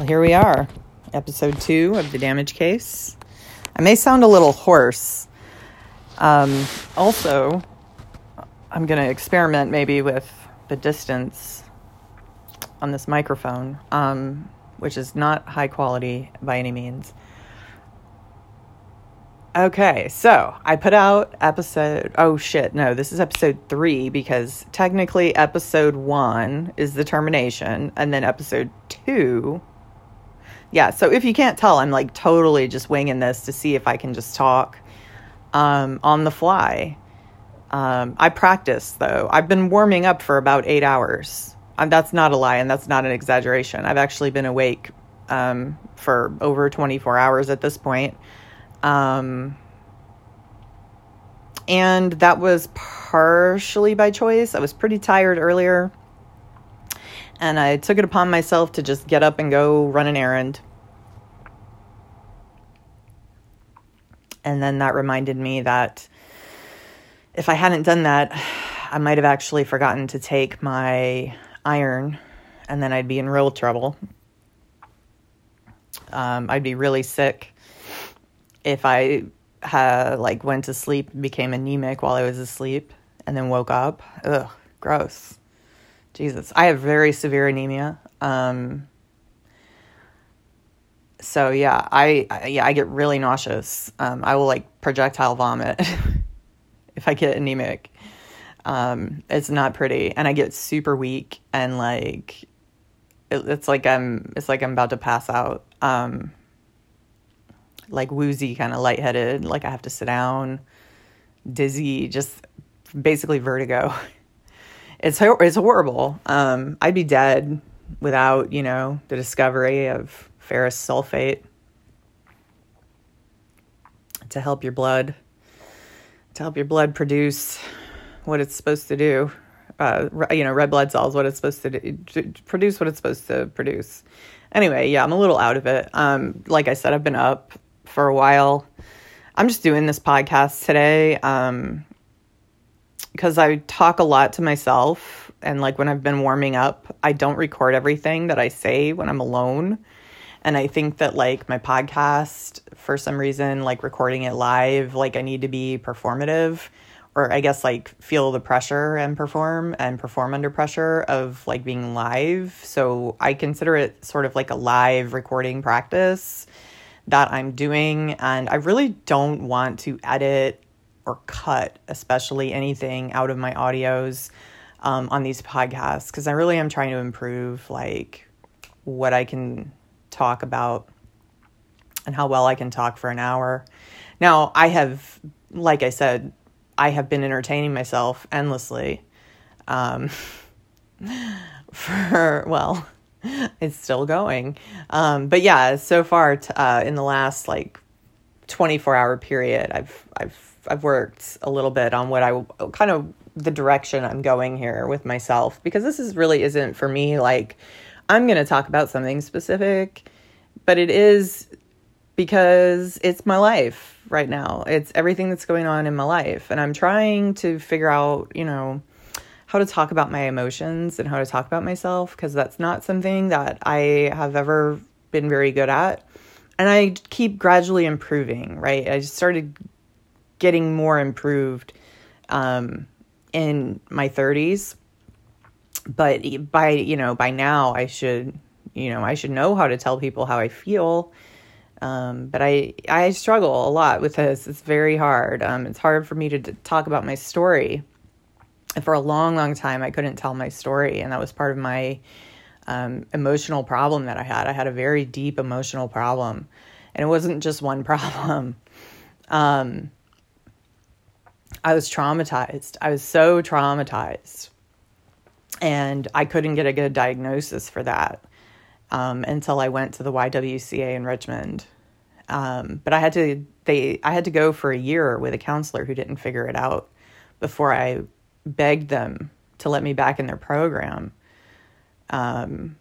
Well, here we are, episode two of the damage case. I may sound a little hoarse. Um, also, I'm going to experiment maybe with the distance on this microphone, um, which is not high quality by any means. Okay, so I put out episode. Oh shit, no, this is episode three because technically episode one is the termination, and then episode two. Yeah, so if you can't tell, I'm like totally just winging this to see if I can just talk um, on the fly. Um, I practice though. I've been warming up for about eight hours. Um, that's not a lie, and that's not an exaggeration. I've actually been awake um, for over 24 hours at this point. Um, and that was partially by choice. I was pretty tired earlier. And I took it upon myself to just get up and go run an errand. And then that reminded me that if I hadn't done that, I might have actually forgotten to take my iron, and then I'd be in real trouble. Um, I'd be really sick if I like went to sleep, became anemic while I was asleep, and then woke up. Ugh, gross. Jesus, I have very severe anemia. Um, so yeah, I, I, yeah I get really nauseous. Um, I will like projectile vomit if I get anemic. Um, it's not pretty, and I get super weak and like it, it's like I'm it's like I'm about to pass out. Um, like woozy, kind of lightheaded, like I have to sit down, dizzy, just basically vertigo. It's it's horrible. Um, I'd be dead without you know the discovery of ferrous sulfate to help your blood to help your blood produce what it's supposed to do. Uh, you know, red blood cells, what it's supposed to do, produce what it's supposed to produce. Anyway, yeah, I'm a little out of it. Um, like I said, I've been up for a while. I'm just doing this podcast today um, because I talk a lot to myself. And like when I've been warming up, I don't record everything that I say when I'm alone. And I think that like my podcast, for some reason, like recording it live, like I need to be performative or I guess like feel the pressure and perform and perform under pressure of like being live. So I consider it sort of like a live recording practice that I'm doing. And I really don't want to edit or cut, especially anything out of my audios um, on these podcasts, because I really am trying to improve like what I can talk about and how well I can talk for an hour. Now, I have, like I said, I have been entertaining myself endlessly um, for, well, it's still going. Um, but yeah, so far t- uh, in the last like 24 hour period, I've, I've, I've worked a little bit on what I kind of the direction I'm going here with myself because this is really isn't for me like I'm going to talk about something specific, but it is because it's my life right now. It's everything that's going on in my life. And I'm trying to figure out, you know, how to talk about my emotions and how to talk about myself because that's not something that I have ever been very good at. And I keep gradually improving, right? I just started getting more improved um, in my 30s but by you know by now i should you know i should know how to tell people how i feel. Um, but i i struggle a lot with this. It's very hard. Um, it's hard for me to d- talk about my story. And for a long long time i couldn't tell my story and that was part of my um, emotional problem that i had. I had a very deep emotional problem and it wasn't just one problem. Um, i was traumatized i was so traumatized and I couldn't get a good diagnosis for that um, until I went to the YWCA in Richmond. Um, but I had to they I had to go for a year with a counselor who didn't figure it out before I begged them to let me back in their program. Um,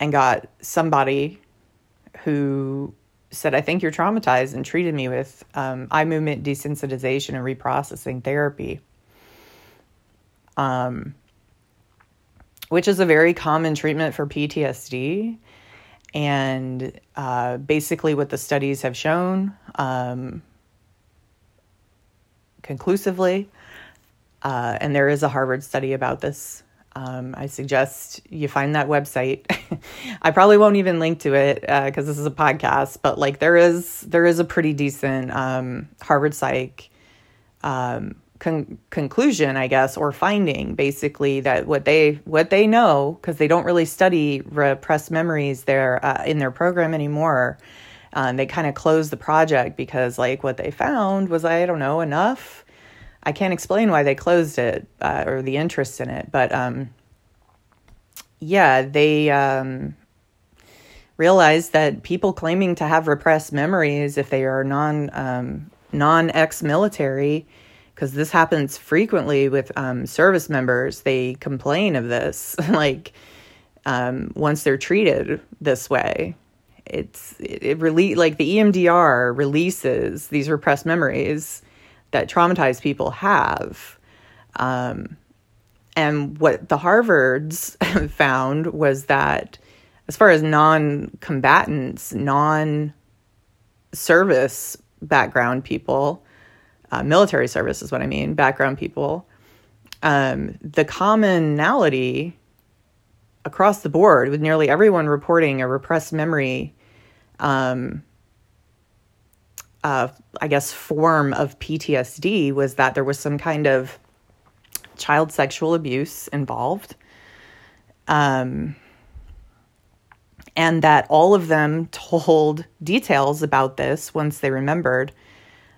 and got somebody who said, I think you're traumatized, and treated me with um, eye movement desensitization and reprocessing therapy. Um, which is a very common treatment for PTSD. and uh, basically, what the studies have shown um, conclusively, uh, and there is a Harvard study about this. Um, I suggest you find that website. I probably won't even link to it because uh, this is a podcast, but like there is there is a pretty decent um, Harvard Psych um, con- conclusion, I guess, or finding basically that what they what they know because they don't really study repressed memories there uh, in their program anymore. Um, they kind of closed the project because like what they found was I don't know enough. I can't explain why they closed it uh, or the interest in it, but um, yeah, they um, realized that people claiming to have repressed memories, if they are non um, non ex military, because this happens frequently with um, service members. They complain of this, like um, once they're treated this way. It's it, it like the EMDR releases these repressed memories that traumatized people have. Um, and what the Harvards found was that, as far as non combatants, non service background people, uh, military service is what I mean, background people, um, the commonality across the board with nearly everyone reporting a repressed memory, um, uh, I guess, form of PTSD was that there was some kind of child sexual abuse involved. Um, and that all of them told details about this once they remembered.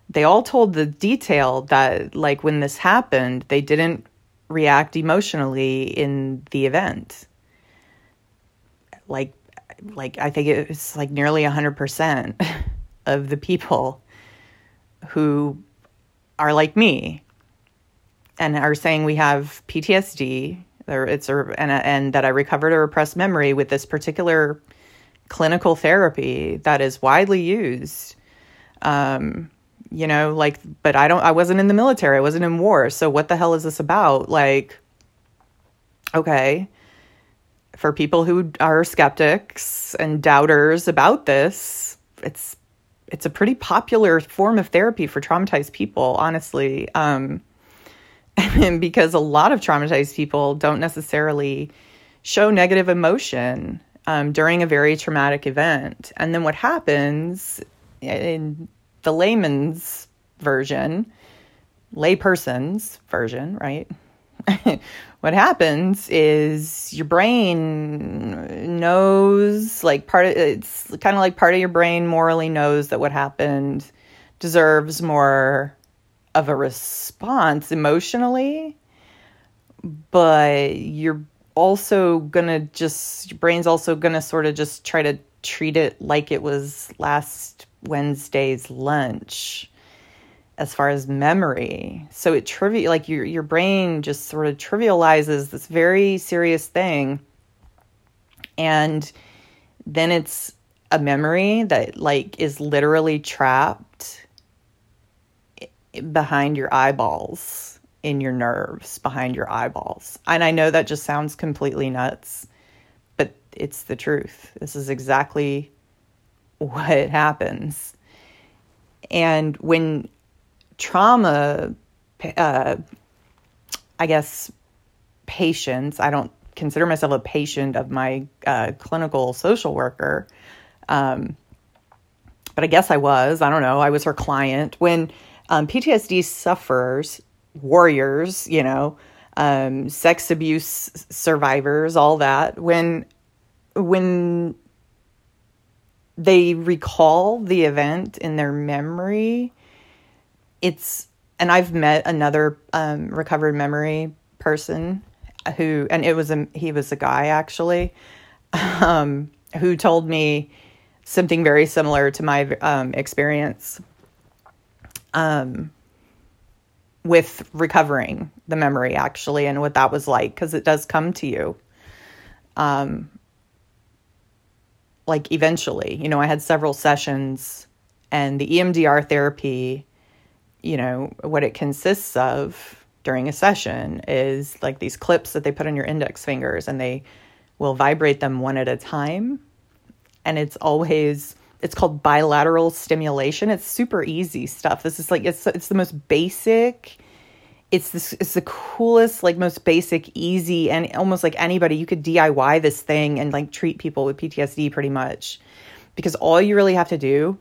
They all told the detail that like when this happened they didn't react emotionally in the event. Like like i think it's like nearly 100% of the people who are like me and are saying we have ptsd or it's a, and, and that i recovered a repressed memory with this particular clinical therapy that is widely used um, you know, like, but I don't, I wasn't in the military, I wasn't in war. So what the hell is this about? Like, okay, for people who are skeptics and doubters about this, it's, it's a pretty popular form of therapy for traumatized people, honestly. Um, and because a lot of traumatized people don't necessarily show negative emotion um, during a very traumatic event. And then what happens in the layman's version, layperson's version, right? what happens is your brain knows like part of it's kind of like part of your brain morally knows that what happened deserves more of a response emotionally but you're also gonna just your brain's also gonna sort of just try to treat it like it was last Wednesday's lunch as far as memory. So it trivial like your your brain just sort of trivializes this very serious thing. And then it's a memory that like is literally trapped behind your eyeballs in your nerves behind your eyeballs. And I know that just sounds completely nuts, but it's the truth. This is exactly what happens. And when trauma, uh, I guess, patients, I don't consider myself a patient of my uh, clinical social worker, um, but I guess I was. I don't know. I was her client. When um, PTSD sufferers, warriors, you know, um, sex abuse survivors, all that, when when they recall the event in their memory. It's, and I've met another um, recovered memory person who, and it was a, he was a guy actually, um, who told me something very similar to my um, experience um, with recovering the memory actually and what that was like because it does come to you um, like eventually. You know, I had several sessions and the EMDR therapy, you know, what it consists of during a session is like these clips that they put on your index fingers and they will vibrate them one at a time. and it's always it's called bilateral stimulation. It's super easy stuff. This is like it's it's the most basic. It's this it's the coolest, like most basic, easy, and almost like anybody you could DIY this thing and like treat people with PTSD pretty much, because all you really have to do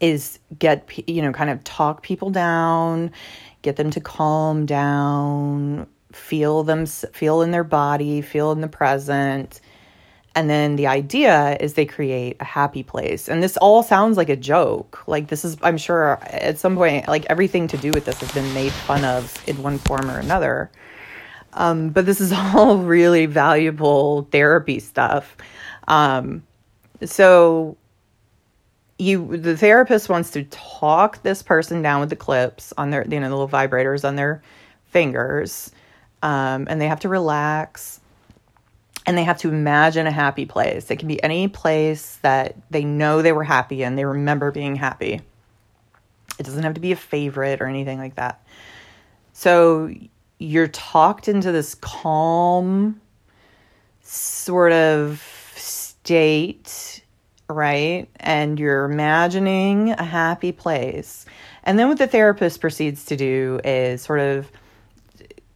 is get you know kind of talk people down, get them to calm down, feel them feel in their body, feel in the present and then the idea is they create a happy place. And this all sounds like a joke. Like, this is, I'm sure at some point, like everything to do with this has been made fun of in one form or another. Um, but this is all really valuable therapy stuff. Um, so, you the therapist wants to talk this person down with the clips on their you know the little vibrators on their fingers um, and they have to relax and they have to imagine a happy place. It can be any place that they know they were happy and they remember being happy. It doesn't have to be a favorite or anything like that. So you're talked into this calm sort of state, right? And you're imagining a happy place. And then what the therapist proceeds to do is sort of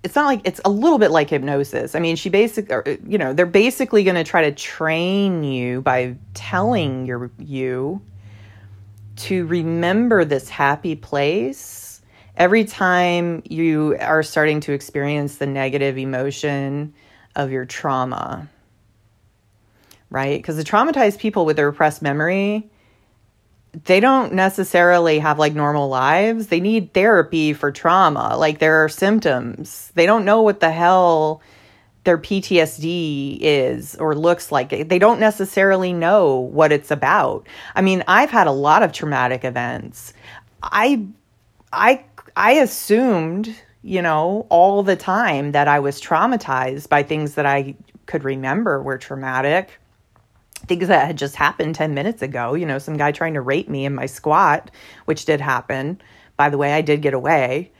it's not like it's a little bit like hypnosis. I mean, she basically, you know, they're basically going to try to train you by telling your you to remember this happy place every time you are starting to experience the negative emotion of your trauma. Right? Because the traumatized people with the repressed memory, they don't necessarily have like normal lives. They need therapy for trauma. Like there are symptoms. They don't know what the hell their PTSD is or looks like. They don't necessarily know what it's about. I mean, I've had a lot of traumatic events. I I I assumed, you know, all the time that I was traumatized by things that I could remember were traumatic things that had just happened 10 minutes ago. You know, some guy trying to rape me in my squat, which did happen. By the way, I did get away.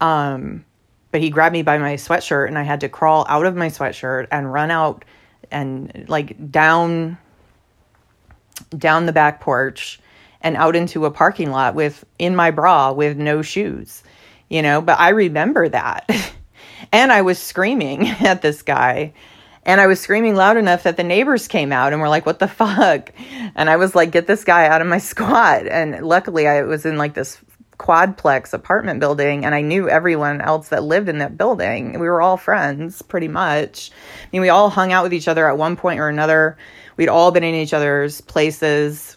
Um, but he grabbed me by my sweatshirt and I had to crawl out of my sweatshirt and run out and like down down the back porch and out into a parking lot with in my bra with no shoes. You know, but I remember that. and I was screaming at this guy and I was screaming loud enough that the neighbors came out and were like, what the fuck? And I was like, get this guy out of my squat. And luckily, I was in like this quadplex apartment building and I knew everyone else that lived in that building. We were all friends pretty much. I mean, we all hung out with each other at one point or another. We'd all been in each other's places.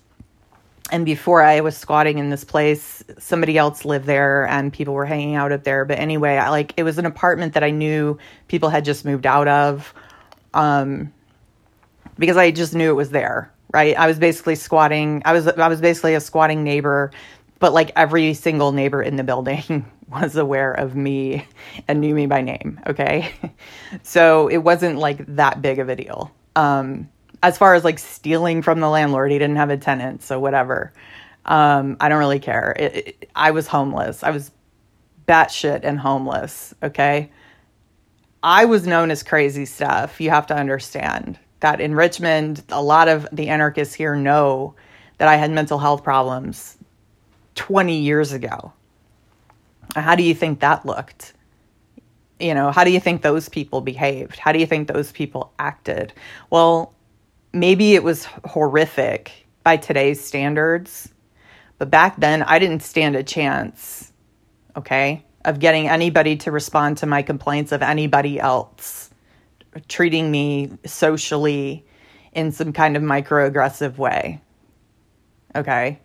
And before I was squatting in this place, somebody else lived there and people were hanging out up there. But anyway, I like it was an apartment that I knew people had just moved out of um, because I just knew it was there. Right, I was basically squatting. I was I was basically a squatting neighbor, but like every single neighbor in the building was aware of me and knew me by name. Okay, so it wasn't like that big of a deal. Um, as far as like stealing from the landlord, he didn't have a tenant, so whatever. Um, I don't really care. It, it, I was homeless. I was batshit and homeless. Okay. I was known as crazy Steph. You have to understand that in Richmond, a lot of the anarchists here know that I had mental health problems 20 years ago. How do you think that looked? You know, how do you think those people behaved? How do you think those people acted? Well, maybe it was horrific by today's standards, but back then I didn't stand a chance. Okay of getting anybody to respond to my complaints of anybody else treating me socially in some kind of microaggressive way. Okay.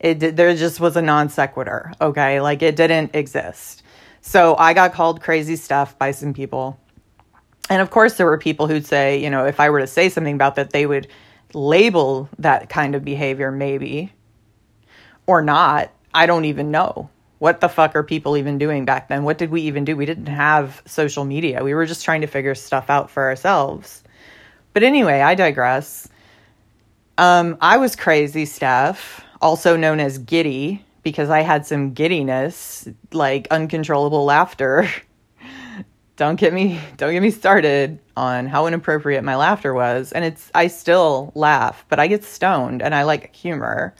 It there just was a non sequitur, okay? Like it didn't exist. So I got called crazy Steph by some people. And of course there were people who'd say, you know, if I were to say something about that, they would label that kind of behavior maybe or not. I don't even know what the fuck are people even doing back then? What did we even do? We didn't have social media. We were just trying to figure stuff out for ourselves. But anyway, I digress. Um, I was crazy Steph, also known as giddy, because I had some giddiness, like uncontrollable laughter. don't get me don't get me started on how inappropriate my laughter was and it's i still laugh but i get stoned and i like humor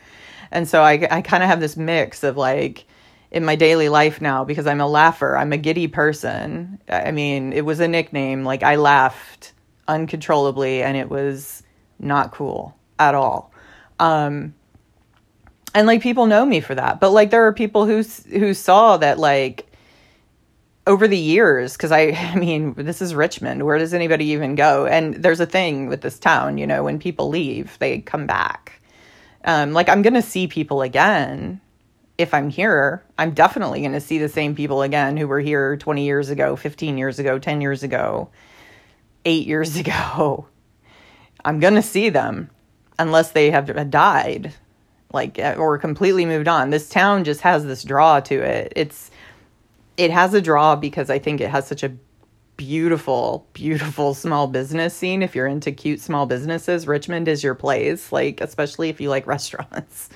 and so i, I kind of have this mix of like in my daily life now because i'm a laugher. I'm a giddy person. I mean it was a nickname. Like i laughed uncontrollably and it was not cool at all. Um and like people know me for that. But like there are people who who saw that like over the years because I, I mean this is richmond. Where does anybody even go? And there's a thing with this town you know when people leave they come back. Um, like i'm gonna see people again if i'm here i'm definitely gonna see the same people again who were here 20 years ago 15 years ago 10 years ago 8 years ago. I'm gonna see them unless they have died like uh, or completely moved on. This town just has this draw to it. It's it has a draw because I think it has such a beautiful, beautiful small business scene. If you're into cute small businesses, Richmond is your place, like, especially if you like restaurants.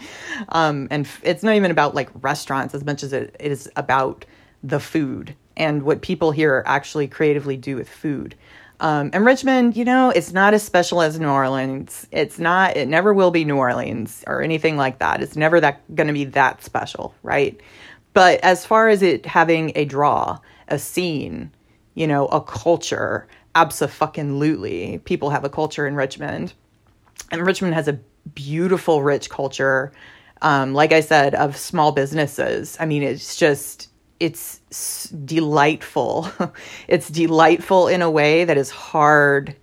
Um, and f- it's not even about like restaurants as much as it is about the food and what people here actually creatively do with food. Um, and Richmond, you know, it's not as special as New Orleans. It's not, it never will be New Orleans or anything like that. It's never that going to be that special, right? But as far as it having a draw, a scene, you know, a culture, absolutely. People have a culture in Richmond. And Richmond has a beautiful, rich culture. Um, like I said, of small businesses. I mean, it's just, it's delightful. it's delightful in a way that is hard.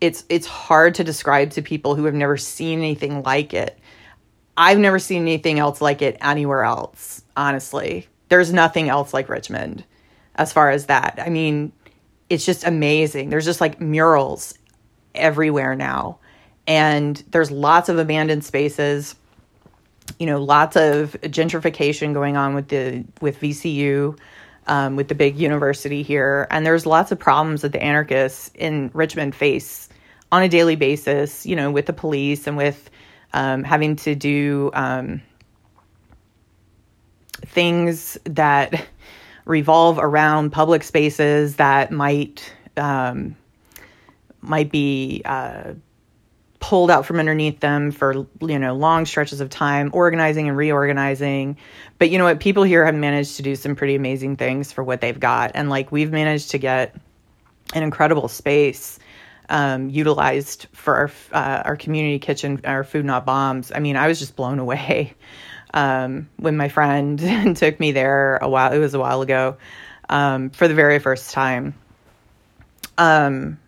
It's it's hard to describe to people who have never seen anything like it. I've never seen anything else like it anywhere else honestly. There's nothing else like Richmond as far as that. I mean, it's just amazing. There's just like murals everywhere now. And there's lots of abandoned spaces. You know, lots of gentrification going on with the with VCU, um, with the big university here, and there's lots of problems that the anarchists in Richmond face on a daily basis. You know, with the police and with um, having to do um, things that revolve around public spaces that might um, might be uh, pulled out from underneath them for you know long stretches of time, organizing and reorganizing. But you know what? People here have managed to do some pretty amazing things for what they've got, and like we've managed to get an incredible space um, utilized for our uh, our community kitchen, our food not bombs. I mean, I was just blown away um, when my friend took me there a while. It was a while ago um, for the very first time. Um,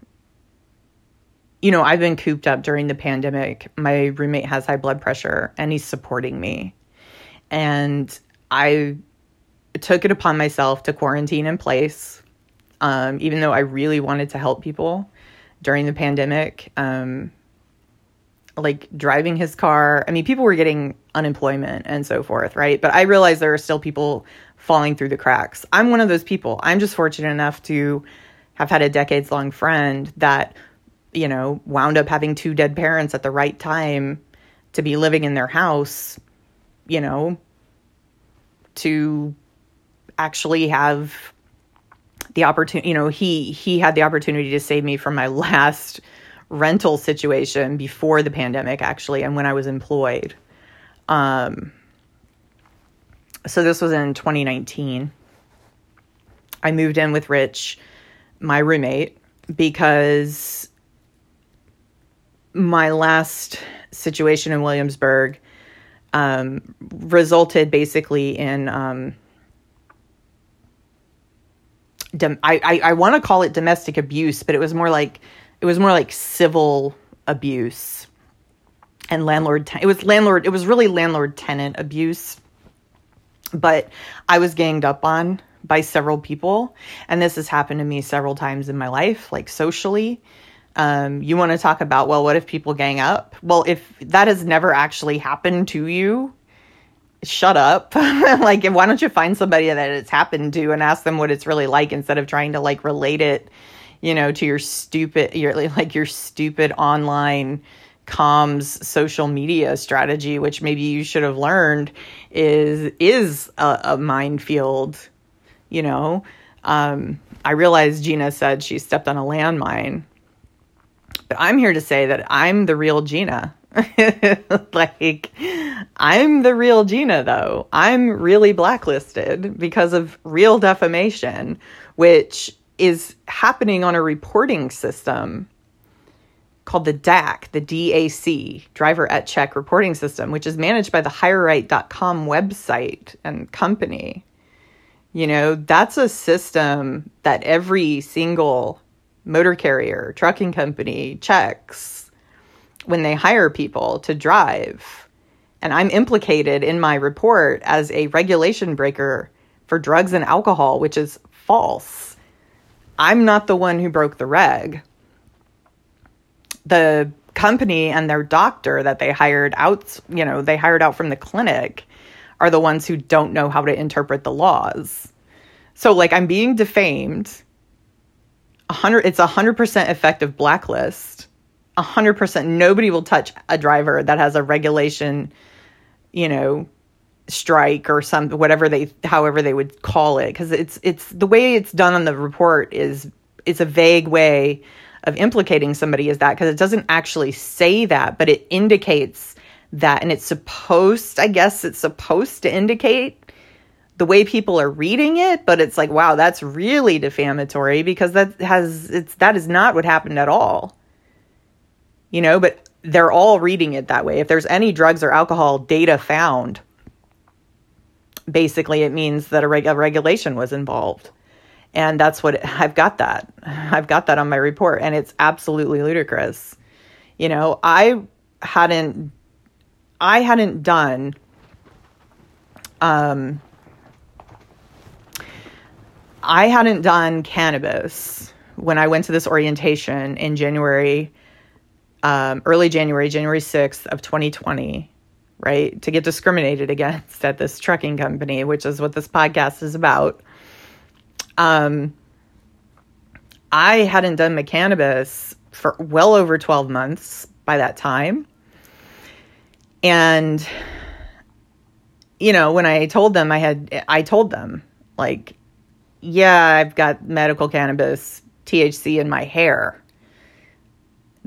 you know, I've been cooped up during the pandemic. My roommate has high blood pressure, and he's supporting me, and I took it upon myself to quarantine in place, um, even though I really wanted to help people during the pandemic. Um, like driving his car. I mean, people were getting unemployment and so forth, right? But I realize there are still people falling through the cracks. I'm one of those people. I'm just fortunate enough to have had a decades long friend that, you know, wound up having two dead parents at the right time to be living in their house, you know, to actually have the opportunity, you know, he he had the opportunity to save me from my last rental situation before the pandemic, actually, and when I was employed. Um, so this was in 2019. I moved in with Rich, my roommate, because my last situation in Williamsburg um, resulted basically in. Um, I, I, I want to call it domestic abuse, but it was more like it was more like civil abuse and landlord ten- it was landlord it was really landlord tenant abuse but i was ganged up on by several people and this has happened to me several times in my life like socially. Um, you want to talk about well what if people gang up? Well if that has never actually happened to you shut up. Like why don't you find somebody that it's happened to and ask them what it's really like instead of trying to like relate it you know, to your stupid, your like your stupid online comms social media strategy, which maybe you should have learned is is a, a minefield. You know, um, I realize Gina said she stepped on a landmine, but I'm here to say that I'm the real Gina. like, I'm the real Gina, though. I'm really blacklisted because of real defamation, which is happening on a reporting system called the DAC, the DAC, Drive-A-Check Reporting System, which is managed by the HireRight.com website and company. You know, that's a system that every single motor carrier, trucking company checks when they hire people to drive. And I'm implicated in my report as a regulation breaker for drugs and alcohol, which is false. I'm not the one who broke the reg the company and their doctor that they hired out, you know, they hired out from the clinic are the ones who don't know how to interpret the laws. So like I'm being defamed. 100 it's a 100% effective blacklist. 100% nobody will touch a driver that has a regulation, you know, strike or some whatever they however they would call it cuz it's it's the way it's done on the report is it's a vague way of implicating somebody is that because it doesn't actually say that, but it indicates that. And it's supposed, I guess, it's supposed to indicate the way people are reading it, but it's like, wow, that's really defamatory because that has, it's, that is not what happened at all. You know, but they're all reading it that way. If there's any drugs or alcohol data found, basically it means that a, reg- a regulation was involved and that's what it, I've got that. I've got that on my report and it's absolutely ludicrous. You know, I hadn't I hadn't done um I hadn't done cannabis when I went to this orientation in January um, early January, January 6th of 2020, right? To get discriminated against at this trucking company, which is what this podcast is about. Um, I hadn't done my cannabis for well over 12 months by that time. And, you know, when I told them I had, I told them, like, yeah, I've got medical cannabis, THC in my hair.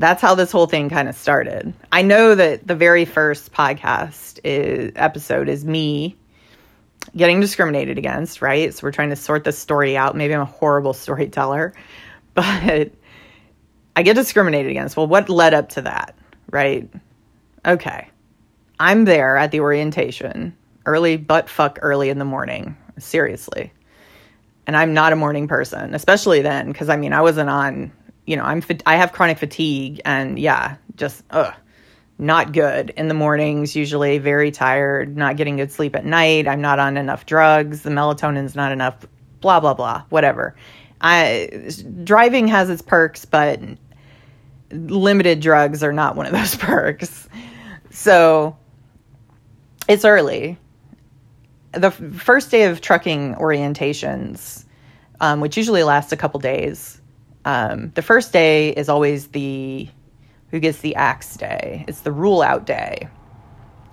That's how this whole thing kind of started. I know that the very first podcast is, episode is me getting discriminated against, right? So we're trying to sort this story out. Maybe I'm a horrible storyteller, but I get discriminated against. Well, what led up to that, right? Okay. I'm there at the orientation, early, but fuck early in the morning, seriously. And I'm not a morning person, especially then, because I mean, I wasn't on, you know, I'm, I have chronic fatigue and yeah, just, ugh not good in the mornings, usually very tired, not getting good sleep at night. I'm not on enough drugs. The melatonin's not enough, blah, blah, blah, whatever. I, driving has its perks, but limited drugs are not one of those perks. So it's early. The first day of trucking orientations, um, which usually lasts a couple days, um, the first day is always the who gets the axe day. It's the rule out day.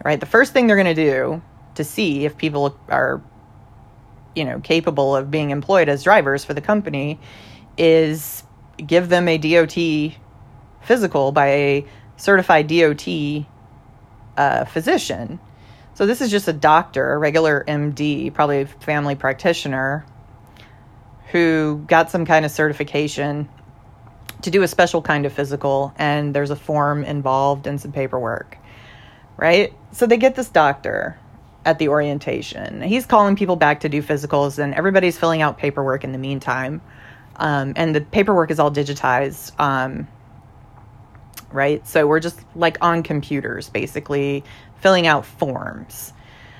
Right? The first thing they're going to do to see if people are you know, capable of being employed as drivers for the company is give them a DOT physical by a certified DOT uh, physician. So this is just a doctor, a regular MD, probably a family practitioner, who got some kind of certification to do a special kind of physical, and there's a form involved and some paperwork, right? So they get this doctor at the orientation. He's calling people back to do physicals, and everybody's filling out paperwork in the meantime. Um, and the paperwork is all digitized, um, right? So we're just like on computers, basically filling out forms.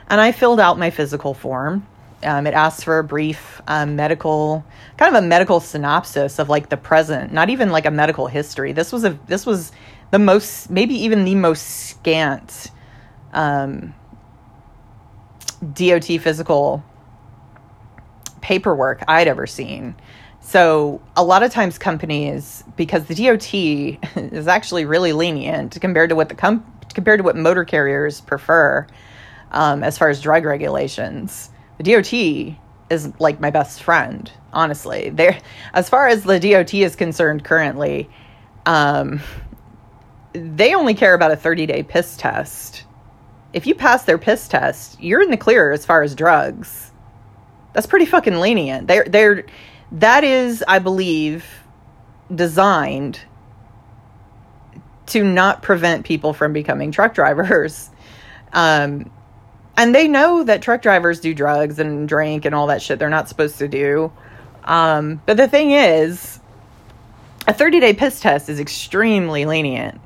And I filled out my physical form um, it asks for a brief um, medical, kind of a medical synopsis of like the present, not even like a medical history. This was a this was the most, maybe even the most scant um, DOT physical paperwork I'd ever seen. So a lot of times companies, because the DOT is actually really lenient compared to what the com- compared to what motor carriers prefer um, as far as drug regulations the DOT is like my best friend, honestly. There as far as the DOT is concerned currently, um they only care about a 30-day piss test. If you pass their piss test, you're in the clear as far as drugs. That's pretty fucking lenient. They're they're that is, I believe, designed to not prevent people from becoming truck drivers. Um, and they know that truck drivers do drugs and drink and all that shit they're not supposed to do. Um, but the thing is, a 30 day piss test is extremely lenient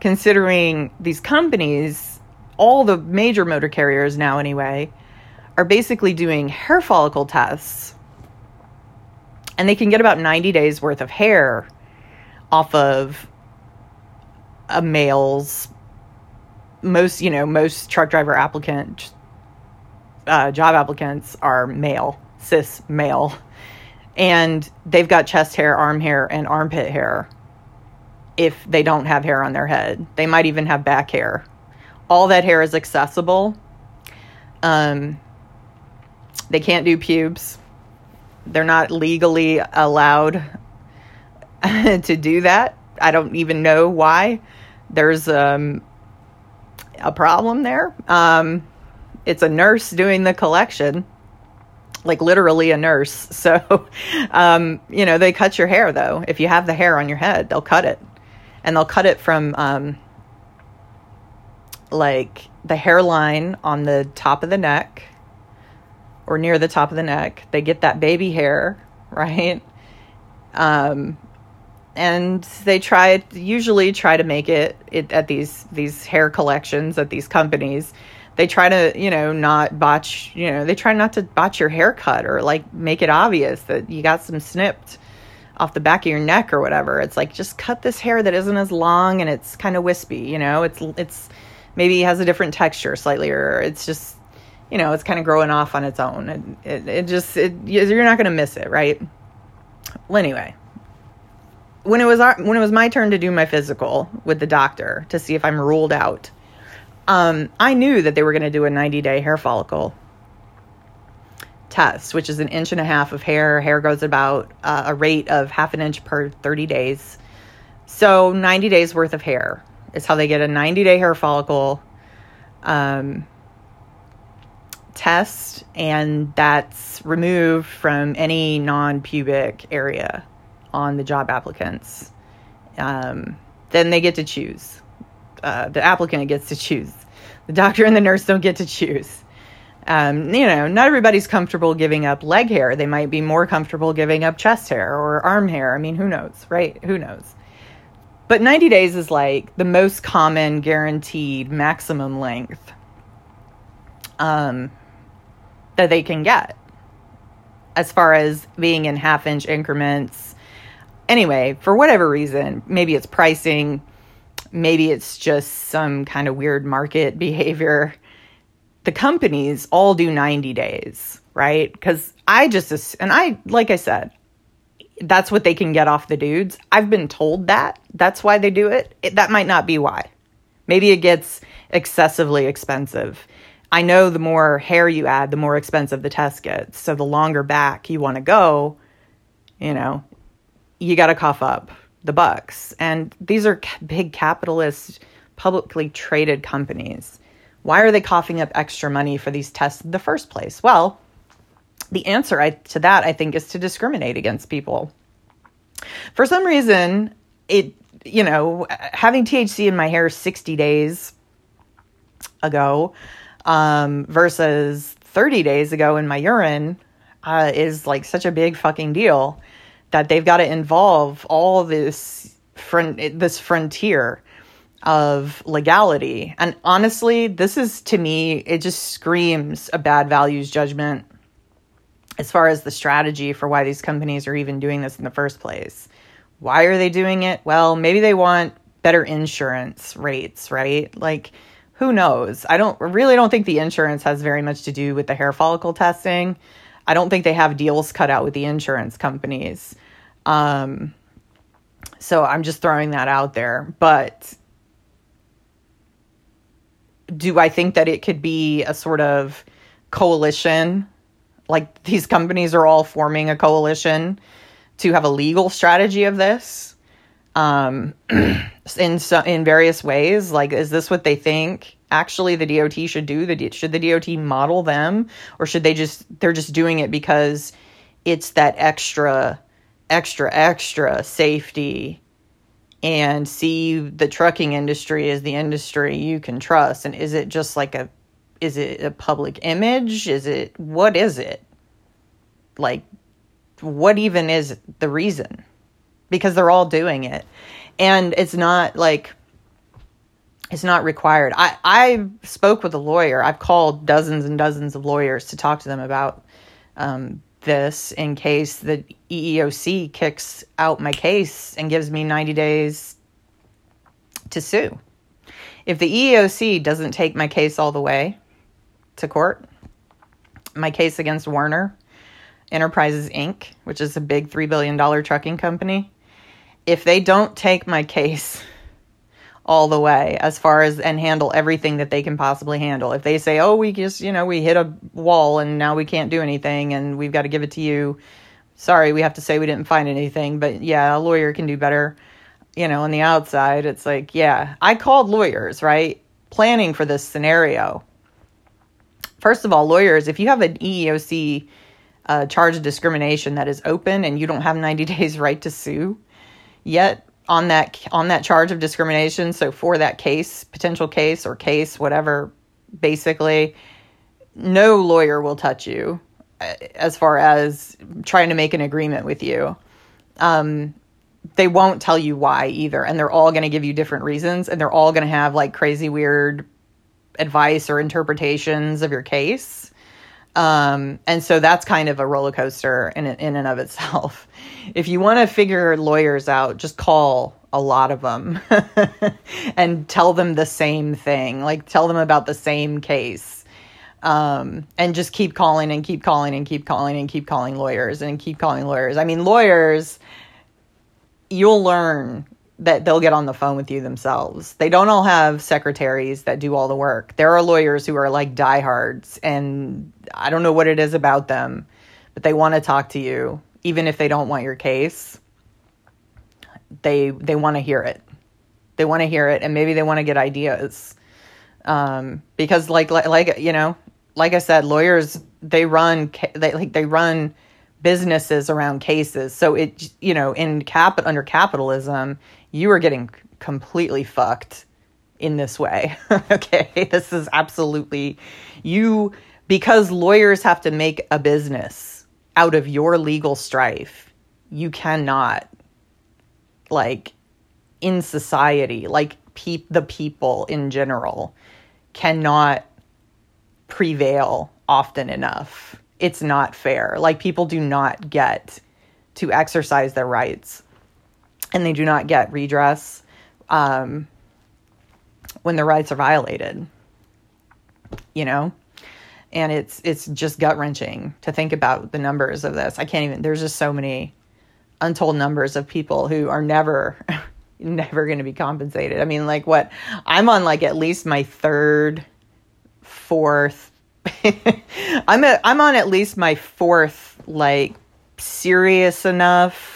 considering these companies, all the major motor carriers now anyway, are basically doing hair follicle tests. And they can get about 90 days worth of hair off of a male's most you know most truck driver applicant uh, job applicants are male cis male. And they've got chest hair arm hair and armpit hair. If they don't have hair on their head they might even have back hair. All that hair is accessible. Um, they can't do pubes. They're not legally allowed to do that. I don't even know why. There's um, a problem there. Um, it's a nurse doing the collection, like literally a nurse. So, um, you know, they cut your hair though. If you have the hair on your head, they'll cut it. And they'll cut it from um, like the hairline on the top of the neck or near the top of the neck. They get that baby hair, right? Um, and they try usually try to make it, it at these these hair collections at these companies. They try to you know not botch you know they try not to botch your haircut or like make it obvious that you got some snipped off the back of your neck or whatever. It's like just cut this hair that isn't as long and it's kind of wispy you know? It's it's maybe has a different texture slightly or it's just you know it's kind of growing off on its own. And it, it just it, you're not going to miss it right? Well anyway when it was our, when it was my turn to do my physical with the doctor to see if I'm ruled out, um, I knew that they were going to do a 90 day hair follicle test, which is an inch and a half of hair. Hair grows about uh, a rate of half an inch per 30 days. So 90 days worth of hair is how they get a 90 day hair follicle um, test, and that's removed from any non pubic area on the job applicants. Um, then they get to choose. Uh, the applicant gets to choose. The doctor and the nurse don't get to choose. Um, you know, not everybody's comfortable giving up leg hair. They might be more comfortable giving up chest hair or arm hair. I mean, who knows, right? Who knows? But 90 days is like the most common guaranteed maximum length um, that they can get as far as being in half inch increments anyway, for whatever reason, maybe it's pricing, maybe it's just some kind of weird market behavior. The companies all do 90 days, right? Because I just, and I, like I said, that's what they can get off the dudes. I've been told that. That's why they do it. it that might not be why. Maybe it gets excessively expensive. I know the more hair you add, the more expensive the test gets. So the longer back you want to go, you know, you got to cough up the bucks. And these are big capitalist, publicly traded companies. Why are they coughing up extra money for these tests in the first place? Well, the answer I, to that, I think, is to discriminate against people. For some reason, it, you know, having THC in my hair 60 days ago um, versus 30 days ago in my urine uh, is like such a big fucking deal that they've got to involve all this front this frontier of legality. And honestly, this is to me, it just screams a bad values judgment as far as the strategy for why these companies are even doing this in the first place. Why are they doing it? Well, maybe they want better insurance rates, right? Like who knows? I don't really don't think the insurance has very much to do with the hair follicle testing. I don't think they have deals cut out with the insurance companies. Um, so I'm just throwing that out there. But do I think that it could be a sort of coalition like these companies are all forming a coalition to have a legal strategy of this um, in so, in various ways. Like, is this what they think actually the DOT should do? The should the DOT model them, or should they just they're just doing it because it's that extra, extra, extra safety and see the trucking industry as the industry you can trust? And is it just like a is it a public image? Is it what is it? Like what even is the reason? Because they're all doing it. And it's not like it's not required i i spoke with a lawyer i've called dozens and dozens of lawyers to talk to them about um, this in case the EEOC kicks out my case and gives me 90 days to sue. If the EEOC doesn't take my case all the way to court, my case against Werner Enterprises Inc., which is a big $3 billion trucking company, if they don't take my case all the way as far as and handle everything that they can possibly handle. If they say, "Oh, we just, you know, we hit a wall and now we can't do anything and we've got to give it to you." Sorry, we have to say we didn't find anything, but yeah, a lawyer can do better. You know, on the outside, it's like, yeah, I called lawyers, right? Planning for this scenario. First of all, lawyers, if you have an EEOC uh, charge of discrimination that is open and you don't have 90 days right to sue yet, on that on that charge of discrimination. So for that case potential case or case whatever basically no lawyer will touch you uh, as far as trying to make an agreement with you. Um, they won't tell you why either and they're all going to give you different reasons and they're all going to have like crazy weird advice or interpretations of your case um, and so that's kind of a roller coaster in, in and of itself. If you want to figure lawyers out, just call a lot of them and tell them the same thing. Like tell them about the same case. Um, and just keep calling and keep calling and keep calling and keep calling lawyers and keep calling lawyers. I mean, lawyers, you'll learn that they'll get on the phone with you themselves. They don't all have secretaries that do all the work. There are lawyers who are like diehards, and I don't know what it is about them, but they want to talk to you, even if they don't want your case. They they want to hear it. They want to hear it, and maybe they want to get ideas. Um, because like, like like you know, like I said, lawyers they run they like they run businesses around cases. So it you know in cap under capitalism you are getting completely fucked in this way. okay, this is absolutely you because lawyers have to make a business out of your legal strife. You cannot like in society, like pe- the people in general cannot prevail often enough. It's not fair. Like people do not get to exercise their rights and they do not get redress um, when their rights are violated. You know, and it's it's just gut wrenching to think about the numbers of this. I can't even. There's just so many untold numbers of people who are never never going to be compensated. I mean, like what I'm on like at least my third, fourth. I'm a, I'm on at least my fourth like serious enough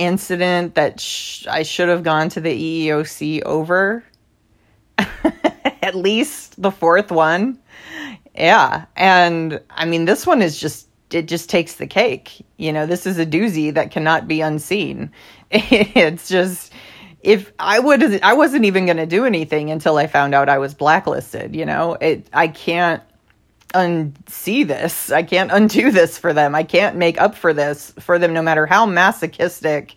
incident that sh- I should have gone to the EEOC over. At least the fourth one. Yeah. And I mean, this one is just, it just takes the cake. You know, this is a doozy that cannot be unseen. it's just, if I would, I wasn't even going to do anything until I found out I was blacklisted. You know, it, I can't unsee this. I can't undo this for them. I can't make up for this for them no matter how masochistic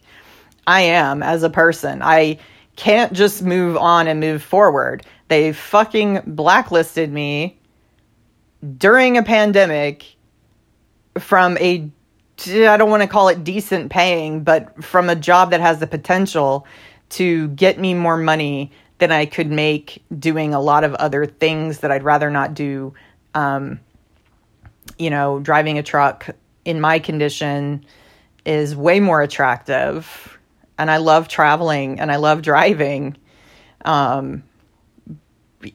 I am as a person. I can't just move on and move forward. They fucking blacklisted me during a pandemic from a I don't want to call it decent paying, but from a job that has the potential to get me more money than I could make doing a lot of other things that I'd rather not do um, you know, driving a truck in my condition is way more attractive. And I love traveling and I love driving. Um,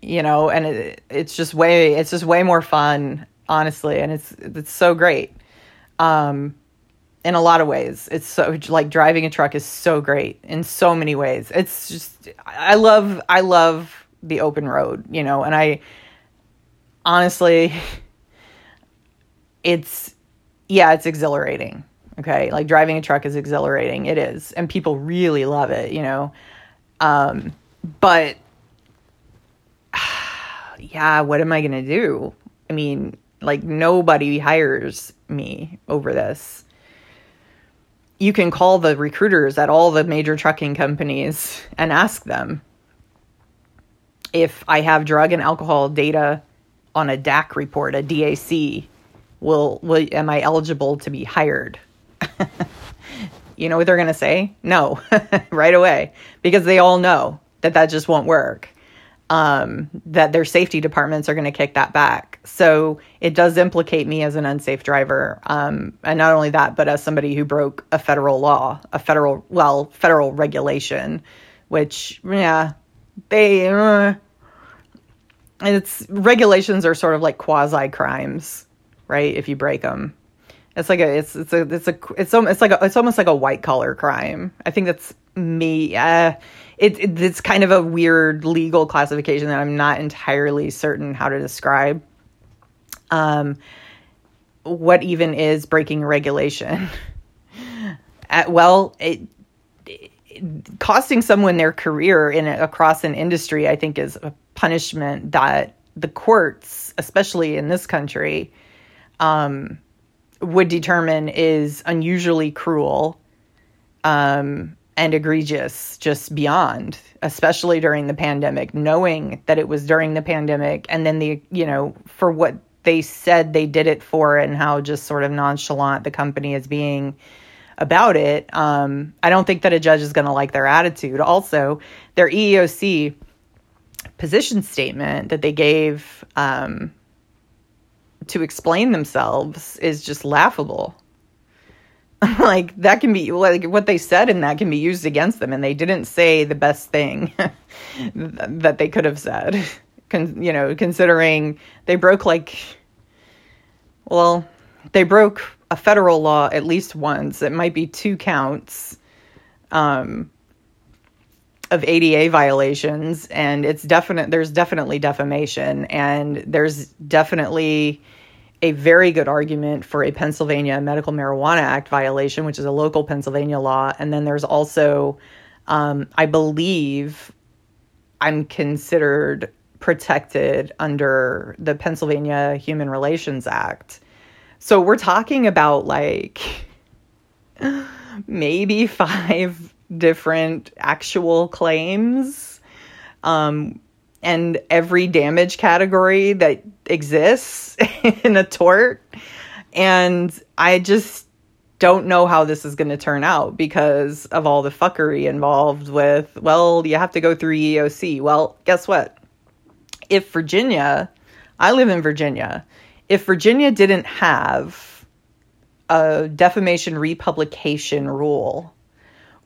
you know, and it, it's just way, it's just way more fun. honestly, and it's it's so great. Um, in a lot of ways, it's so like driving a truck is so great in so many ways. It's just I love I love the open road, you know, and I honestly, it's yeah, it's exhilarating. Okay, like driving a truck is exhilarating. It is, and people really love it, you know. Um, but yeah, what am I gonna do? I mean, like nobody hires me over this. You can call the recruiters at all the major trucking companies and ask them if I have drug and alcohol data on a DAC report, a DAC, will will am I eligible to be hired? you know what they're going to say? No, right away, because they all know that that just won't work um, that their safety departments are going to kick that back. So it does implicate me as an unsafe driver. Um, and not only that, but as somebody who broke a federal law, a federal, well, federal regulation, which, yeah, they, uh, it's regulations are sort of like quasi crimes, right? If you break them. It's like a, it's, it's a, it's a, it's, it's like a, it's almost like a white collar crime. I think that's me. Uh, it, it, it's kind of a weird legal classification that I'm not entirely certain how to describe. Um, what even is breaking regulation? At, well, it, it, costing someone their career in across an industry, I think, is a punishment that the courts, especially in this country, um, would determine is unusually cruel. Um, and egregious just beyond especially during the pandemic knowing that it was during the pandemic and then the you know for what they said they did it for and how just sort of nonchalant the company is being about it um, i don't think that a judge is going to like their attitude also their eeoc position statement that they gave um, to explain themselves is just laughable. Like that can be like what they said and that can be used against them and they didn't say the best thing that they could have said. Con- you know considering they broke like well they broke a federal law at least once. It might be two counts. Um of ADA violations and it's definite there's definitely defamation and there's definitely a very good argument for a Pennsylvania Medical Marijuana Act violation, which is a local Pennsylvania law. And then there's also, um, I believe, I'm considered protected under the Pennsylvania Human Relations Act. So we're talking about like maybe five different actual claims. Um, and every damage category that exists in a tort. And I just don't know how this is going to turn out because of all the fuckery involved with, well, you have to go through EEOC. Well, guess what? If Virginia, I live in Virginia, if Virginia didn't have a defamation republication rule,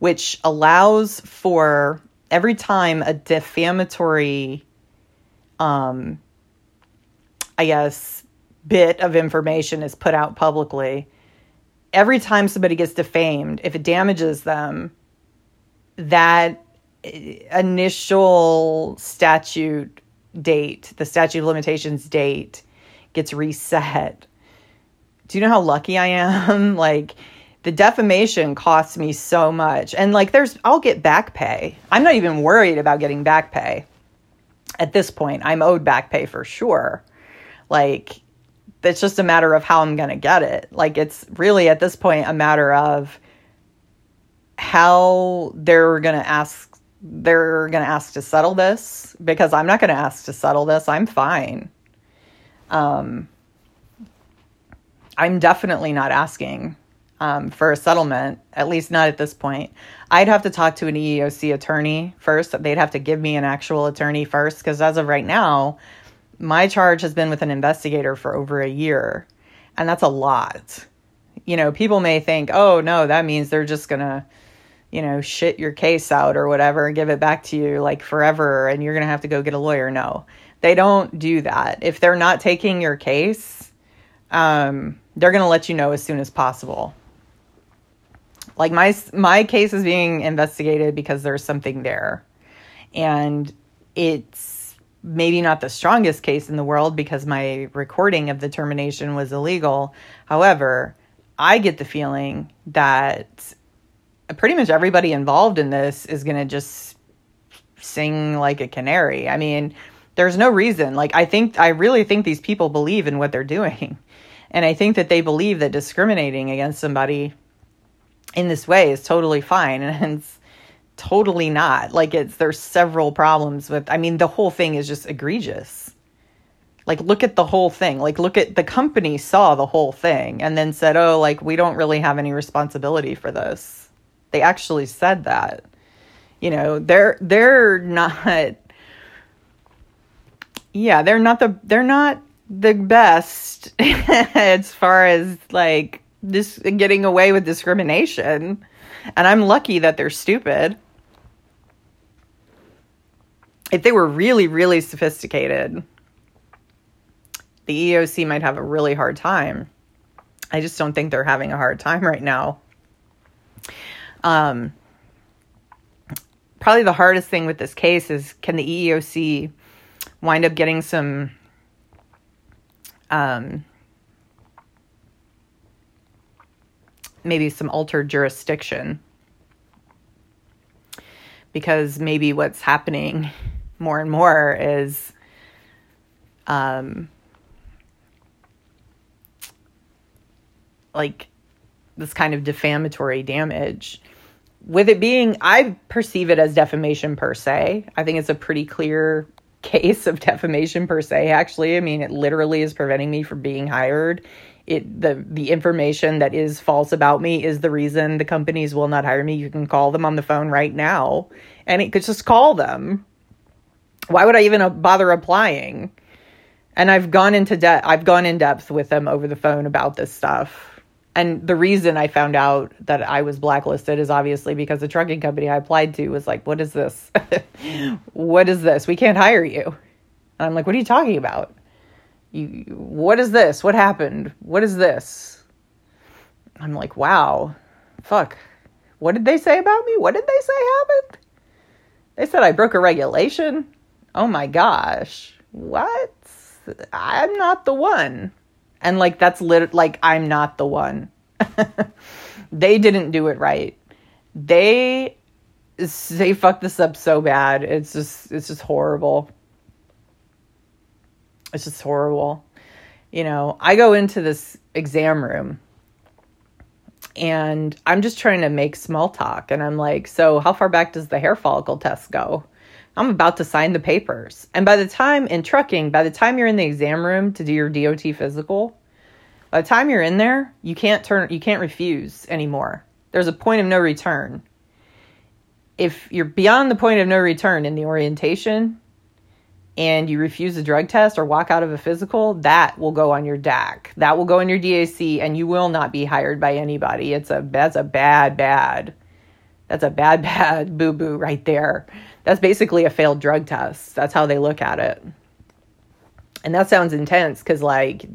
which allows for every time a defamatory um i guess bit of information is put out publicly every time somebody gets defamed if it damages them that initial statute date the statute of limitations date gets reset. Do you know how lucky i am? Like the defamation costs me so much. And like there's I'll get back pay. I'm not even worried about getting back pay. At this point, I'm owed back pay for sure. Like it's just a matter of how I'm going to get it. Like it's really at this point a matter of how they're going to ask they're going to ask to settle this because I'm not going to ask to settle this. I'm fine. Um I'm definitely not asking um, for a settlement, at least not at this point. I'd have to talk to an EEOC attorney first. They'd have to give me an actual attorney first, because as of right now, my charge has been with an investigator for over a year, and that's a lot. You know, people may think, oh, no, that means they're just going to, you know, shit your case out or whatever and give it back to you like forever, and you're going to have to go get a lawyer. No, they don't do that. If they're not taking your case, um, they're going to let you know as soon as possible. Like my my case is being investigated because there's something there, and it's maybe not the strongest case in the world because my recording of the termination was illegal. However, I get the feeling that pretty much everybody involved in this is going to just sing like a canary. I mean, there's no reason. Like, I think, I really think these people believe in what they're doing. And I think that they believe that discriminating against somebody in this way is totally fine. And it's totally not. Like, it's, there's several problems with, I mean, the whole thing is just egregious. Like, look at the whole thing. Like, look at the company saw the whole thing and then said, oh, like, we don't really have any responsibility for this. They actually said that. You know, they're, they're not, yeah, they're not the, they're not the best as far as like this getting away with discrimination. And I'm lucky that they're stupid. If they were really, really sophisticated, the EEOC might have a really hard time. I just don't think they're having a hard time right now. Um, probably the hardest thing with this case is can the EEOC wind up getting some um, maybe some altered jurisdiction because maybe what's happening more and more is um, like this kind of defamatory damage. With it being, I perceive it as defamation per se. I think it's a pretty clear case of defamation per se, actually. I mean, it literally is preventing me from being hired. It the the information that is false about me is the reason the companies will not hire me. You can call them on the phone right now and it could just call them. Why would I even uh, bother applying? And I've gone into depth I've gone in depth with them over the phone about this stuff and the reason I found out that I was blacklisted is obviously because the trucking company I applied to was like, What is this? what is this? We can't hire you. And I'm like, What are you talking about? You, what is this? What happened? What is this? I'm like, Wow, fuck. What did they say about me? What did they say happened? They said I broke a regulation. Oh my gosh. What? I'm not the one. And like that's lit like I'm not the one. they didn't do it right. They they fucked this up so bad. It's just it's just horrible. It's just horrible. You know, I go into this exam room and I'm just trying to make small talk and I'm like, "So, how far back does the hair follicle test go?" I'm about to sign the papers. And by the time in trucking, by the time you're in the exam room to do your DOT physical, by the time you're in there, you can't turn you can't refuse anymore. There's a point of no return. If you're beyond the point of no return in the orientation and you refuse a drug test or walk out of a physical, that will go on your DAC. That will go on your DAC and you will not be hired by anybody. It's a that's a bad bad. That's a bad bad boo boo right there that's basically a failed drug test. That's how they look at it. And that sounds intense because, like,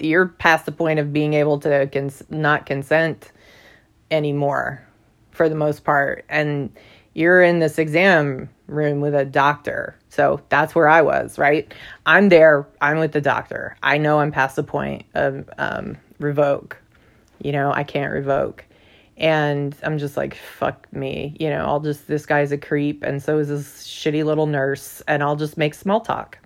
you're past the point of being able to cons- not consent anymore for the most part. And you're in this exam room with a doctor. So that's where I was, right? I'm there, I'm with the doctor. I know I'm past the point of um, revoke. You know, I can't revoke and I'm just like, fuck me, you know, I'll just, this guy's a creep, and so is this shitty little nurse, and I'll just make small talk.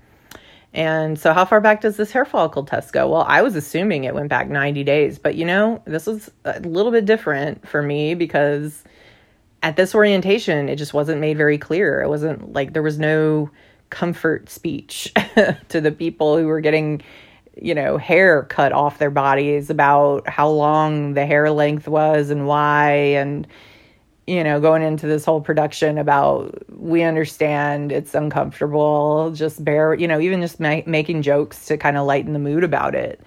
And so, how far back does this hair follicle test go? Well, I was assuming it went back 90 days, but you know, this was a little bit different for me because at this orientation, it just wasn't made very clear. It wasn't like there was no comfort speech to the people who were getting you know, hair cut off their bodies about how long the hair length was and why, and, you know, going into this whole production about we understand it's uncomfortable, just bear, you know, even just ma- making jokes to kind of lighten the mood about it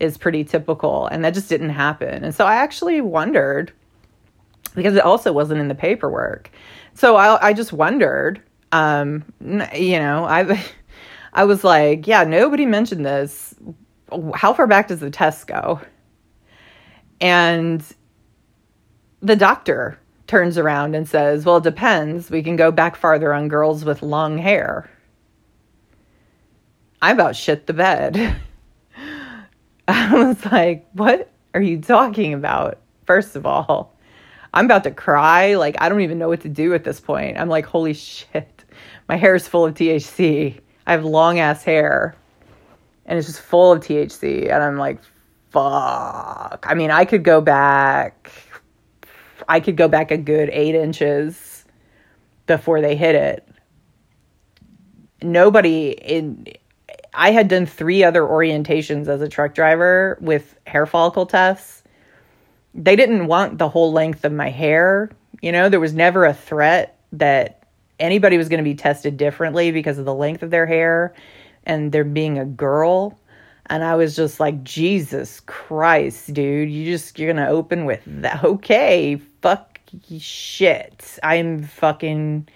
is pretty typical. And that just didn't happen. And so I actually wondered because it also wasn't in the paperwork. So I, I just wondered, um, you know, I, I was like, yeah, nobody mentioned this how far back does the test go? And the doctor turns around and says, Well, it depends. We can go back farther on girls with long hair. I about shit the bed. I was like, What are you talking about? First of all, I'm about to cry. Like, I don't even know what to do at this point. I'm like, Holy shit. My hair is full of THC. I have long ass hair and it's just full of THC. And I'm like, fuck. I mean, I could go back, I could go back a good eight inches before they hit it. Nobody in, I had done three other orientations as a truck driver with hair follicle tests. They didn't want the whole length of my hair. You know, there was never a threat that anybody was going to be tested differently because of the length of their hair and there being a girl. And I was just like, Jesus Christ, dude, you just, you're going to open with that. Okay, fuck shit. I'm fucking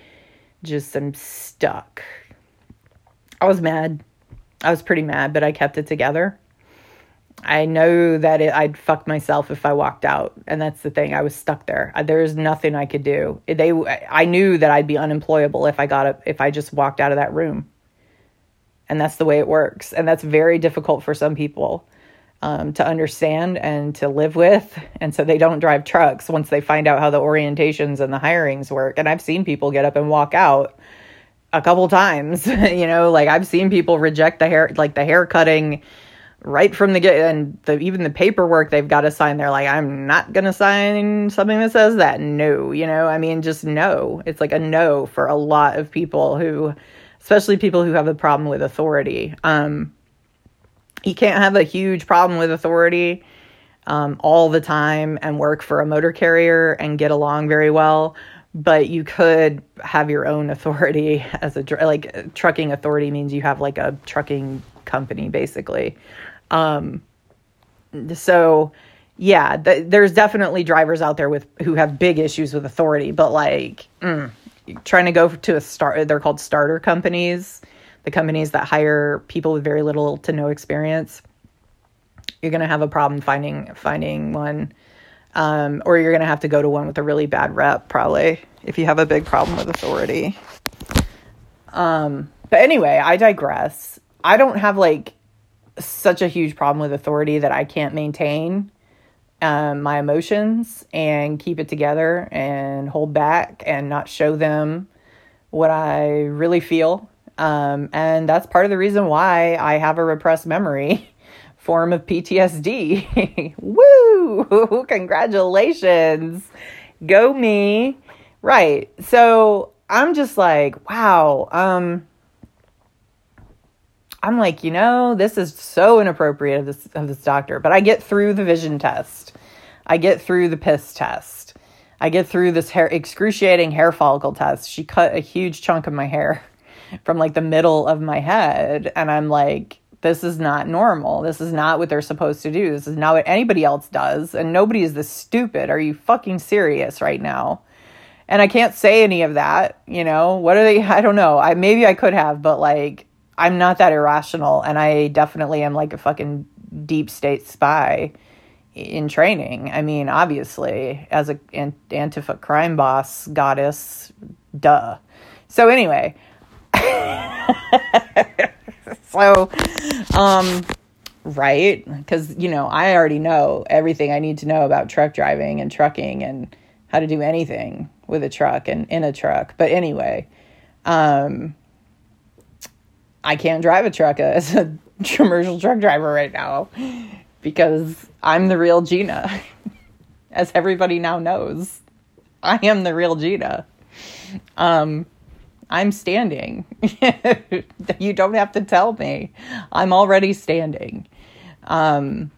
just, I'm stuck. I was mad. I was pretty mad, but I kept it together. I know that it, I'd fuck myself if I walked out, and that's the thing. I was stuck there. There's nothing I could do. They, I knew that I'd be unemployable if I got if I just walked out of that room and that's the way it works and that's very difficult for some people um, to understand and to live with and so they don't drive trucks once they find out how the orientations and the hirings work and i've seen people get up and walk out a couple times you know like i've seen people reject the hair like the hair cutting right from the get and the, even the paperwork they've got to sign they're like i'm not going to sign something that says that no you know i mean just no it's like a no for a lot of people who especially people who have a problem with authority. Um, you can't have a huge problem with authority um, all the time and work for a motor carrier and get along very well. But you could have your own authority as a like trucking authority means you have like a trucking company basically. Um, so yeah, th- there's definitely drivers out there with who have big issues with authority, but like. Mm, trying to go to a start they're called starter companies the companies that hire people with very little to no experience you're going to have a problem finding finding one um, or you're going to have to go to one with a really bad rep probably if you have a big problem with authority um, but anyway i digress i don't have like such a huge problem with authority that i can't maintain um, my emotions and keep it together and hold back and not show them what I really feel. Um, and that's part of the reason why I have a repressed memory form of PTSD. Woo! Congratulations. Go me. Right. So I'm just like, wow. Um, I'm like, you know, this is so inappropriate of this of this doctor. But I get through the vision test. I get through the piss test. I get through this hair excruciating hair follicle test. She cut a huge chunk of my hair from like the middle of my head and I'm like this is not normal. This is not what they're supposed to do. This is not what anybody else does and nobody is this stupid. Are you fucking serious right now? And I can't say any of that, you know. What are they I don't know. I maybe I could have, but like I'm not that irrational, and I definitely am like a fucking deep state spy in training. I mean, obviously, as a Antifa crime boss goddess, duh. So anyway, so um right because you know i already know everything i need to know about truck driving and trucking and how to do anything with a truck and in a truck but anyway um I can't drive a truck as a commercial truck driver right now because I'm the real Gina. As everybody now knows, I am the real Gina. Um, I'm standing. you don't have to tell me. I'm already standing. Um,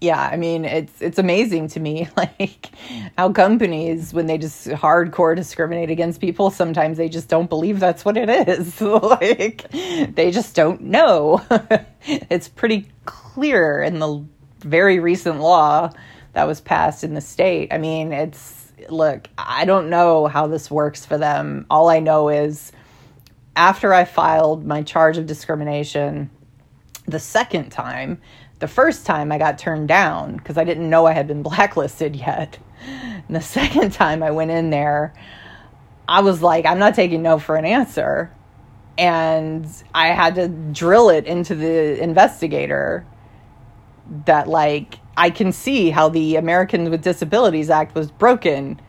yeah, I mean it's it's amazing to me like how companies when they just hardcore discriminate against people sometimes they just don't believe that's what it is. like they just don't know. it's pretty clear in the very recent law that was passed in the state. I mean, it's look, I don't know how this works for them. All I know is after I filed my charge of discrimination The second time, the first time I got turned down because I didn't know I had been blacklisted yet. And the second time I went in there, I was like, I'm not taking no for an answer. And I had to drill it into the investigator that, like, I can see how the Americans with Disabilities Act was broken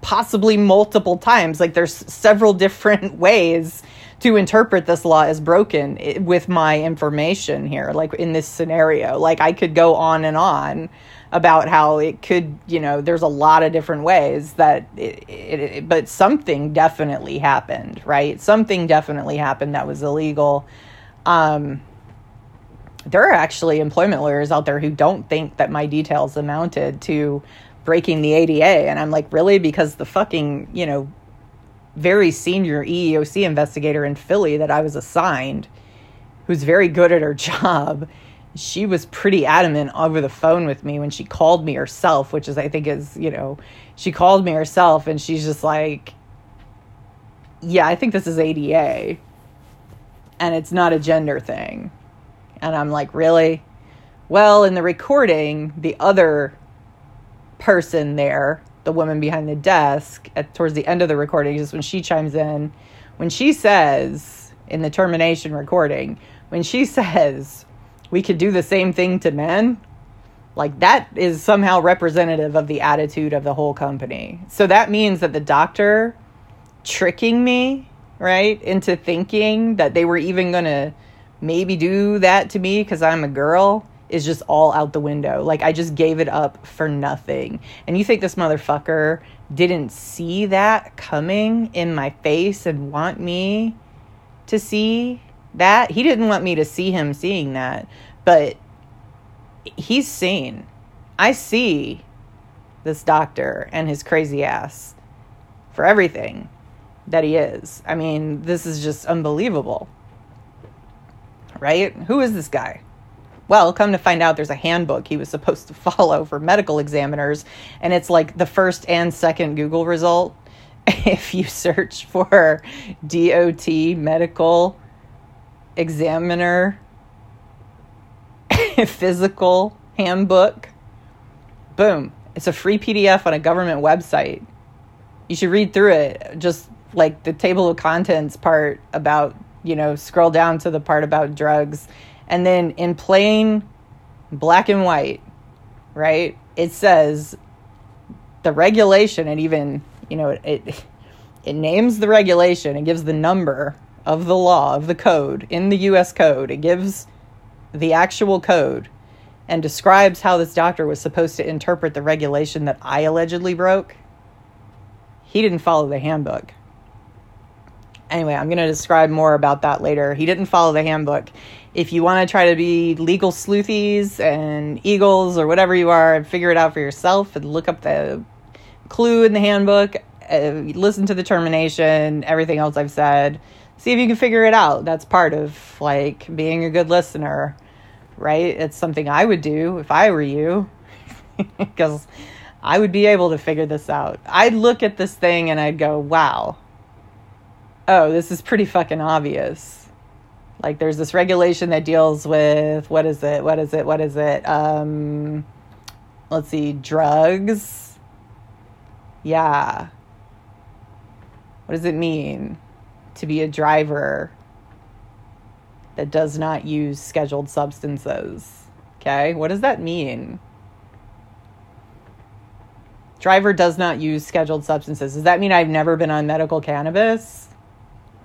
possibly multiple times. Like, there's several different ways to interpret this law as broken with my information here, like in this scenario. Like, I could go on and on about how it could, you know, there's a lot of different ways that it, it, it, but something definitely happened, right? Something definitely happened that was illegal. Um, there are actually employment lawyers out there who don't think that my details amounted to breaking the ADA. And I'm like, really? Because the fucking, you know, very senior EEOC investigator in Philly that I was assigned, who's very good at her job, she was pretty adamant over the phone with me when she called me herself, which is, I think, is, you know, she called me herself and she's just like, yeah, I think this is ADA and it's not a gender thing. And I'm like, really? Well, in the recording, the other person there, the woman behind the desk, at towards the end of the recording, is when she chimes in, when she says in the termination recording, when she says, we could do the same thing to men, like that is somehow representative of the attitude of the whole company. So that means that the doctor tricking me, right, into thinking that they were even going to maybe do that to me because I'm a girl is just all out the window. Like I just gave it up for nothing. And you think this motherfucker didn't see that coming in my face and want me to see that? He didn't want me to see him seeing that, but he's seen. I see this doctor and his crazy ass for everything that he is. I mean, this is just unbelievable right? Who is this guy? Well, come to find out, there's a handbook he was supposed to follow for medical examiners, and it's like the first and second Google result. If you search for DOT medical examiner physical handbook, boom, it's a free PDF on a government website. You should read through it, just like the table of contents part about you know, scroll down to the part about drugs. And then in plain black and white, right, it says the regulation, and even, you know, it, it names the regulation, it gives the number of the law, of the code in the US code. It gives the actual code and describes how this doctor was supposed to interpret the regulation that I allegedly broke. He didn't follow the handbook anyway, I'm going to describe more about that later. He didn't follow the handbook. If you want to try to be legal sleuthies and eagles or whatever you are and figure it out for yourself and look up the clue in the handbook, uh, listen to the termination, everything else I've said, see if you can figure it out. That's part of like being a good listener, right? It's something I would do if I were you because I would be able to figure this out. I'd look at this thing and I'd go, wow oh, this is pretty fucking obvious. Like there's this regulation that deals with what is it? What is it? What is it? Um let's see, drugs. Yeah. What does it mean to be a driver that does not use scheduled substances? Okay? What does that mean? Driver does not use scheduled substances. Does that mean I've never been on medical cannabis?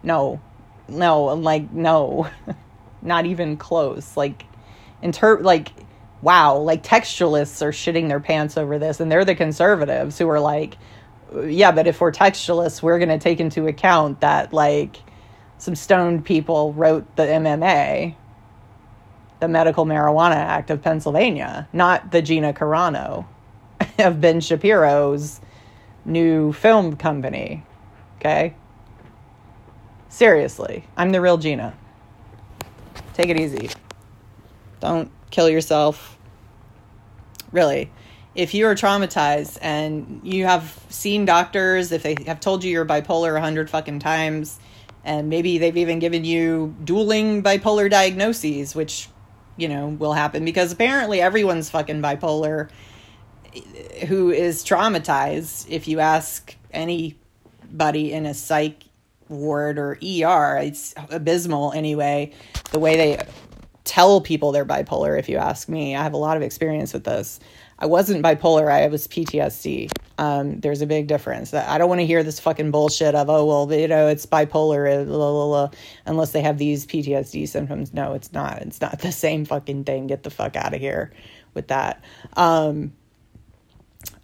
no, no, like no, not even close. Like, inter like, wow, like textualists are shitting their pants over this, and they're the conservatives who are like, yeah, but if we're textualists, we're going to take into account that like some stoned people wrote the MMA, the Medical Marijuana Act of Pennsylvania, not the Gina Carano of Ben Shapiro's new film company. Okay. Seriously, I'm the real Gina. Take it easy. Don't kill yourself. Really. If you are traumatized and you have seen doctors, if they have told you you're bipolar a hundred fucking times, and maybe they've even given you dueling bipolar diagnoses, which you know, will happen because apparently everyone's fucking bipolar who is traumatized. If you ask anybody in a psych ward or ER, it's abysmal anyway. The way they tell people they're bipolar, if you ask me, I have a lot of experience with this. I wasn't bipolar, I was PTSD. Um, there's a big difference. I don't want to hear this fucking bullshit of, oh, well, you know, it's bipolar, blah, blah, blah, unless they have these PTSD symptoms. No, it's not. It's not the same fucking thing. Get the fuck out of here with that. Um,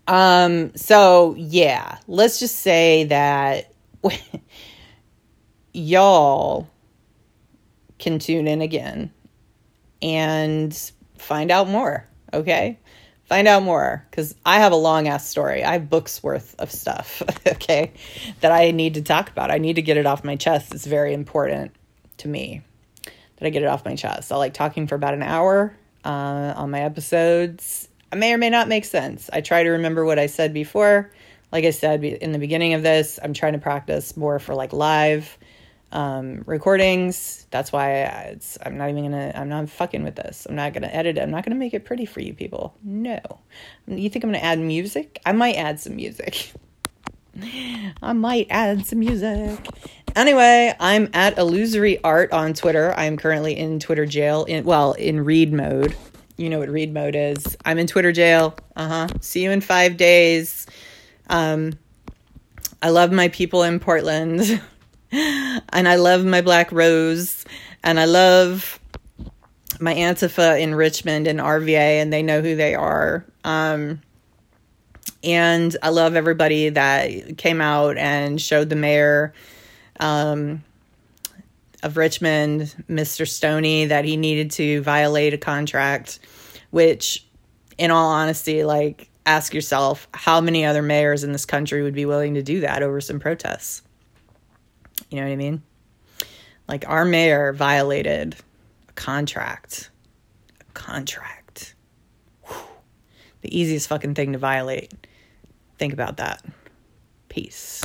um, so yeah, let's just say that y'all can tune in again and find out more, okay? Find out more because I have a long ass story. I have books worth of stuff, okay, that I need to talk about. I need to get it off my chest. It's very important to me that I get it off my chest. I like talking for about an hour uh, on my episodes. I may or may not make sense. I try to remember what I said before. Like I said in the beginning of this, I'm trying to practice more for like live um, recordings. That's why I, I'm not even gonna. I'm not fucking with this. I'm not gonna edit it. I'm not gonna make it pretty for you people. No. You think I'm gonna add music? I might add some music. I might add some music. Anyway, I'm at illusory art on Twitter. I'm currently in Twitter jail. In well, in read mode. You know what read mode is. I'm in Twitter jail. Uh huh. See you in five days. Um, I love my people in Portland. and I love my Black Rose, and I love my Antifa in Richmond and RVA, and they know who they are. Um, and I love everybody that came out and showed the mayor um, of Richmond, Mr. Stoney, that he needed to violate a contract, which, in all honesty, like, ask yourself how many other mayors in this country would be willing to do that over some protests? You know what I mean? Like our mayor violated a contract. A contract. Whew. The easiest fucking thing to violate. Think about that. Peace.